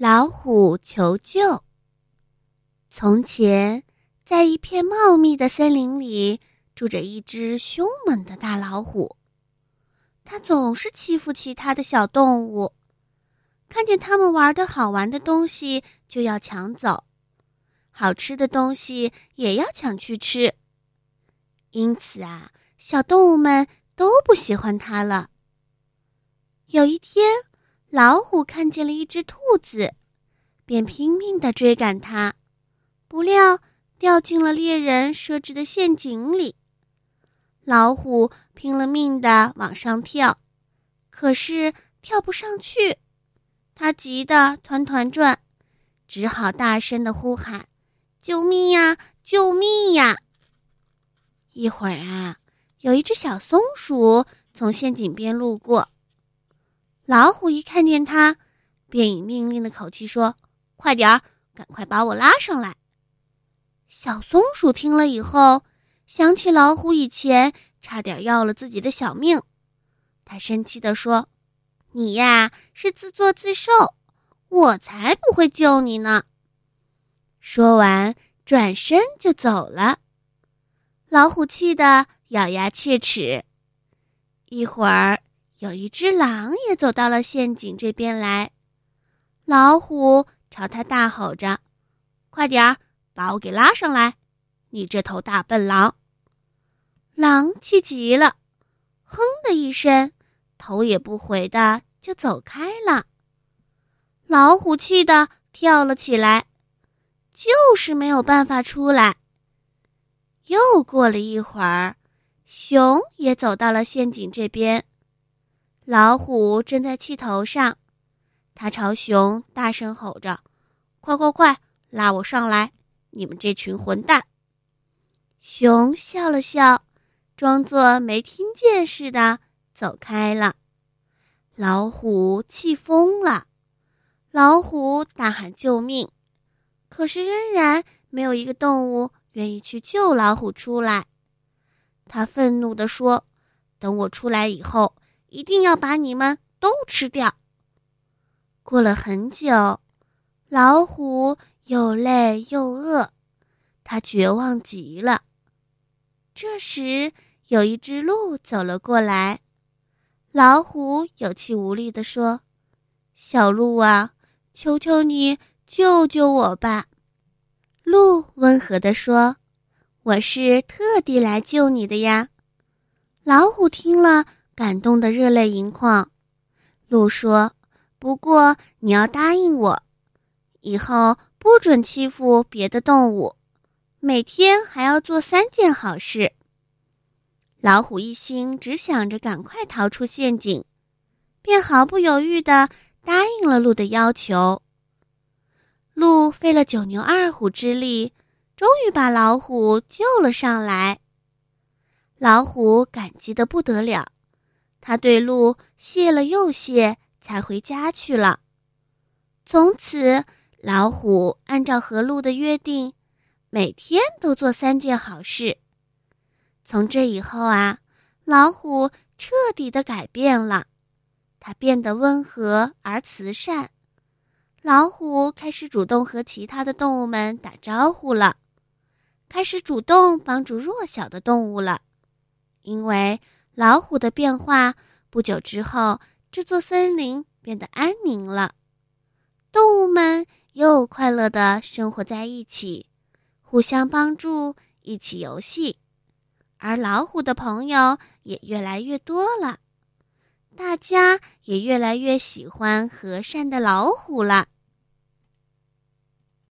老虎求救。从前，在一片茂密的森林里，住着一只凶猛的大老虎。它总是欺负其他的小动物，看见它们玩的好玩的东西就要抢走，好吃的东西也要抢去吃。因此啊，小动物们都不喜欢它了。有一天。老虎看见了一只兔子，便拼命的追赶它，不料掉进了猎人设置的陷阱里。老虎拼了命的往上跳，可是跳不上去，它急得团团转，只好大声的呼喊：“救命呀！救命呀！”一会儿啊，有一只小松鼠从陷阱边路过。老虎一看见他，便以命令的口气说：“快点儿，赶快把我拉上来。”小松鼠听了以后，想起老虎以前差点要了自己的小命，他生气地说：“你呀，是自作自受，我才不会救你呢！”说完，转身就走了。老虎气得咬牙切齿，一会儿。有一只狼也走到了陷阱这边来，老虎朝他大吼着：“快点儿把我给拉上来！你这头大笨狼！”狼气急了，哼的一声，头也不回的就走开了。老虎气得跳了起来，就是没有办法出来。又过了一会儿，熊也走到了陷阱这边。老虎正在气头上，他朝熊大声吼着：“快快快，拉我上来！你们这群混蛋！”熊笑了笑，装作没听见似的走开了。老虎气疯了，老虎大喊救命，可是仍然没有一个动物愿意去救老虎出来。他愤怒地说：“等我出来以后。”一定要把你们都吃掉。过了很久，老虎又累又饿，它绝望极了。这时，有一只鹿走了过来。老虎有气无力地说：“小鹿啊，求求你救救我吧！”鹿温和地说：“我是特地来救你的呀。”老虎听了。感动的热泪盈眶，鹿说：“不过你要答应我，以后不准欺负别的动物，每天还要做三件好事。”老虎一心只想着赶快逃出陷阱，便毫不犹豫的答应了鹿的要求。鹿费了九牛二虎之力，终于把老虎救了上来。老虎感激的不得了。他对鹿谢了又谢，才回家去了。从此，老虎按照和鹿的约定，每天都做三件好事。从这以后啊，老虎彻底的改变了，它变得温和而慈善。老虎开始主动和其他的动物们打招呼了，开始主动帮助弱小的动物了，因为。老虎的变化，不久之后，这座森林变得安宁了，动物们又快乐的生活在一起，互相帮助，一起游戏，而老虎的朋友也越来越多了，大家也越来越喜欢和善的老虎了。